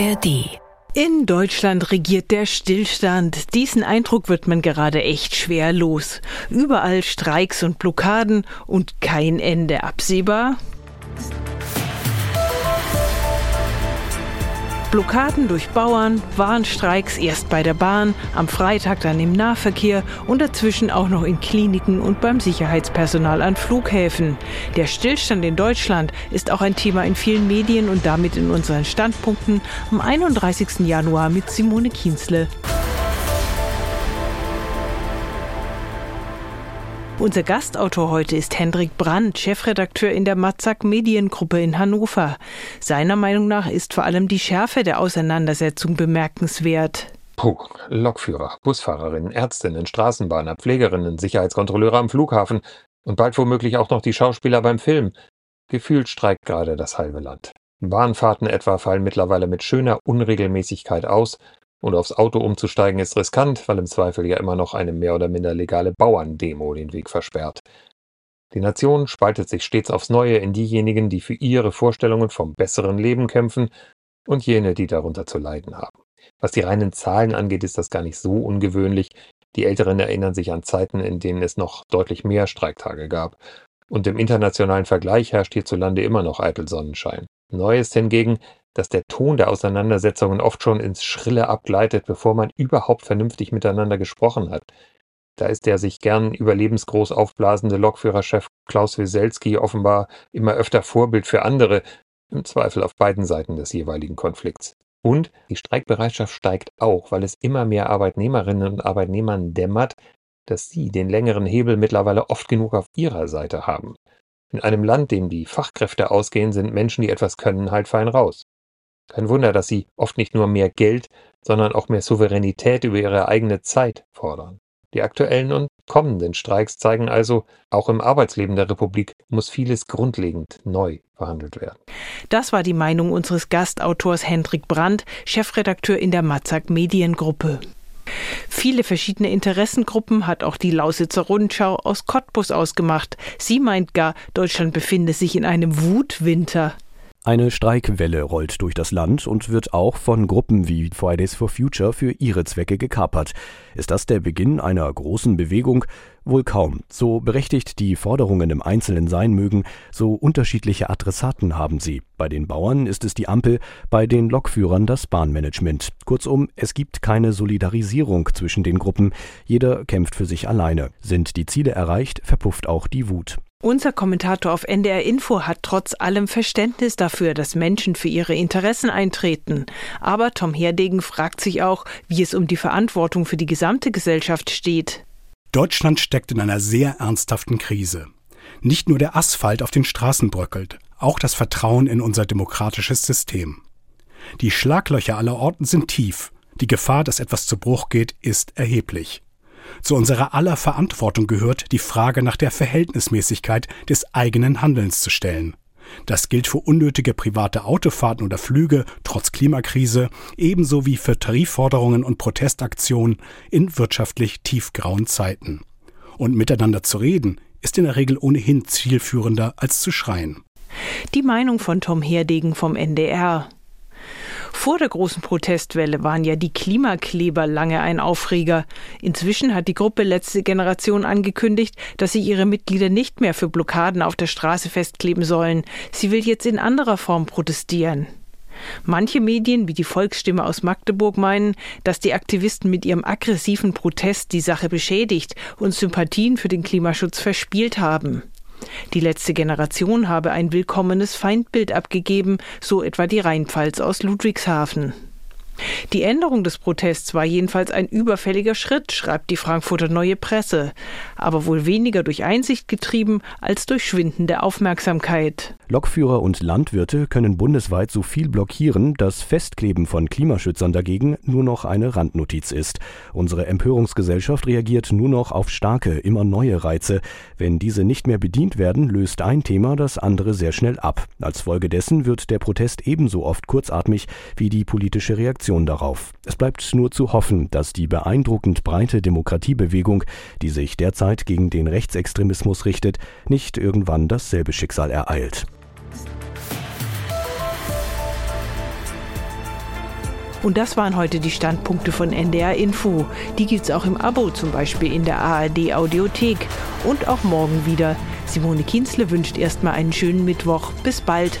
ARD in Deutschland regiert der Stillstand. Diesen Eindruck wird man gerade echt schwer los. Überall Streiks und Blockaden und kein Ende absehbar. Blockaden durch Bauern, Warnstreiks erst bei der Bahn, am Freitag dann im Nahverkehr und dazwischen auch noch in Kliniken und beim Sicherheitspersonal an Flughäfen. Der Stillstand in Deutschland ist auch ein Thema in vielen Medien und damit in unseren Standpunkten am 31. Januar mit Simone Kienzle. Unser Gastautor heute ist Hendrik Brandt, Chefredakteur in der Matzak Mediengruppe in Hannover. Seiner Meinung nach ist vor allem die Schärfe der Auseinandersetzung bemerkenswert. Puh, Lokführer, Busfahrerinnen, Ärztinnen, Straßenbahner, Pflegerinnen, Sicherheitskontrolleure am Flughafen und bald womöglich auch noch die Schauspieler beim Film. Gefühlt streikt gerade das halbe Land. Bahnfahrten etwa fallen mittlerweile mit schöner Unregelmäßigkeit aus und aufs Auto umzusteigen ist riskant, weil im Zweifel ja immer noch eine mehr oder minder legale Bauerndemo den Weg versperrt. Die Nation spaltet sich stets aufs Neue in diejenigen, die für ihre Vorstellungen vom besseren Leben kämpfen und jene, die darunter zu leiden haben. Was die reinen Zahlen angeht, ist das gar nicht so ungewöhnlich. Die Älteren erinnern sich an Zeiten, in denen es noch deutlich mehr Streiktage gab. Und im internationalen Vergleich herrscht hierzulande immer noch eitel Sonnenschein. Neu ist hingegen, dass der Ton der Auseinandersetzungen oft schon ins Schrille abgleitet, bevor man überhaupt vernünftig miteinander gesprochen hat. Da ist der sich gern überlebensgroß aufblasende Lokführerchef Klaus Wieselski offenbar immer öfter Vorbild für andere, im Zweifel auf beiden Seiten des jeweiligen Konflikts. Und die Streikbereitschaft steigt auch, weil es immer mehr Arbeitnehmerinnen und Arbeitnehmern dämmert, dass sie den längeren Hebel mittlerweile oft genug auf ihrer Seite haben. In einem Land, dem die Fachkräfte ausgehen, sind Menschen, die etwas können, halt fein raus. Kein Wunder, dass sie oft nicht nur mehr Geld, sondern auch mehr Souveränität über ihre eigene Zeit fordern. Die aktuellen und kommenden Streiks zeigen also, auch im Arbeitsleben der Republik muss vieles grundlegend neu verhandelt werden. Das war die Meinung unseres Gastautors Hendrik Brandt, Chefredakteur in der Matzak Mediengruppe. Viele verschiedene Interessengruppen hat auch die Lausitzer Rundschau aus Cottbus ausgemacht. Sie meint gar, Deutschland befinde sich in einem Wutwinter. Eine Streikwelle rollt durch das Land und wird auch von Gruppen wie Fridays for Future für ihre Zwecke gekapert. Ist das der Beginn einer großen Bewegung? Wohl kaum. So berechtigt die Forderungen im Einzelnen sein mögen, so unterschiedliche Adressaten haben sie. Bei den Bauern ist es die Ampel, bei den Lokführern das Bahnmanagement. Kurzum, es gibt keine Solidarisierung zwischen den Gruppen. Jeder kämpft für sich alleine. Sind die Ziele erreicht, verpufft auch die Wut. Unser Kommentator auf NDR Info hat trotz allem Verständnis dafür, dass Menschen für ihre Interessen eintreten. Aber Tom Herdegen fragt sich auch, wie es um die Verantwortung für die gesamte Gesellschaft steht. Deutschland steckt in einer sehr ernsthaften Krise. Nicht nur der Asphalt auf den Straßen bröckelt, auch das Vertrauen in unser demokratisches System. Die Schlaglöcher aller Orten sind tief. Die Gefahr, dass etwas zu Bruch geht, ist erheblich. Zu unserer aller Verantwortung gehört, die Frage nach der Verhältnismäßigkeit des eigenen Handelns zu stellen. Das gilt für unnötige private Autofahrten oder Flüge trotz Klimakrise, ebenso wie für Tarifforderungen und Protestaktionen in wirtschaftlich tiefgrauen Zeiten. Und miteinander zu reden, ist in der Regel ohnehin zielführender als zu schreien. Die Meinung von Tom Herdegen vom NDR. Vor der großen Protestwelle waren ja die Klimakleber lange ein Aufreger. Inzwischen hat die Gruppe Letzte Generation angekündigt, dass sie ihre Mitglieder nicht mehr für Blockaden auf der Straße festkleben sollen. Sie will jetzt in anderer Form protestieren. Manche Medien, wie die Volksstimme aus Magdeburg, meinen, dass die Aktivisten mit ihrem aggressiven Protest die Sache beschädigt und Sympathien für den Klimaschutz verspielt haben. Die letzte Generation habe ein willkommenes Feindbild abgegeben, so etwa die Rheinpfalz aus Ludwigshafen. Die Änderung des Protests war jedenfalls ein überfälliger Schritt, schreibt die Frankfurter Neue Presse, aber wohl weniger durch Einsicht getrieben als durch schwindende Aufmerksamkeit. Lokführer und Landwirte können bundesweit so viel blockieren, dass Festkleben von Klimaschützern dagegen nur noch eine Randnotiz ist. Unsere Empörungsgesellschaft reagiert nur noch auf starke, immer neue Reize. Wenn diese nicht mehr bedient werden, löst ein Thema das andere sehr schnell ab. Als Folge dessen wird der Protest ebenso oft kurzatmig wie die politische Reaktion Reaktion darauf. Es bleibt nur zu hoffen, dass die beeindruckend breite Demokratiebewegung, die sich derzeit gegen den Rechtsextremismus richtet, nicht irgendwann dasselbe Schicksal ereilt. Und das waren heute die Standpunkte von NDR Info. Die gibt's auch im Abo, zum Beispiel in der ARD Audiothek. Und auch morgen wieder. Simone Kienzle wünscht erstmal einen schönen Mittwoch. Bis bald.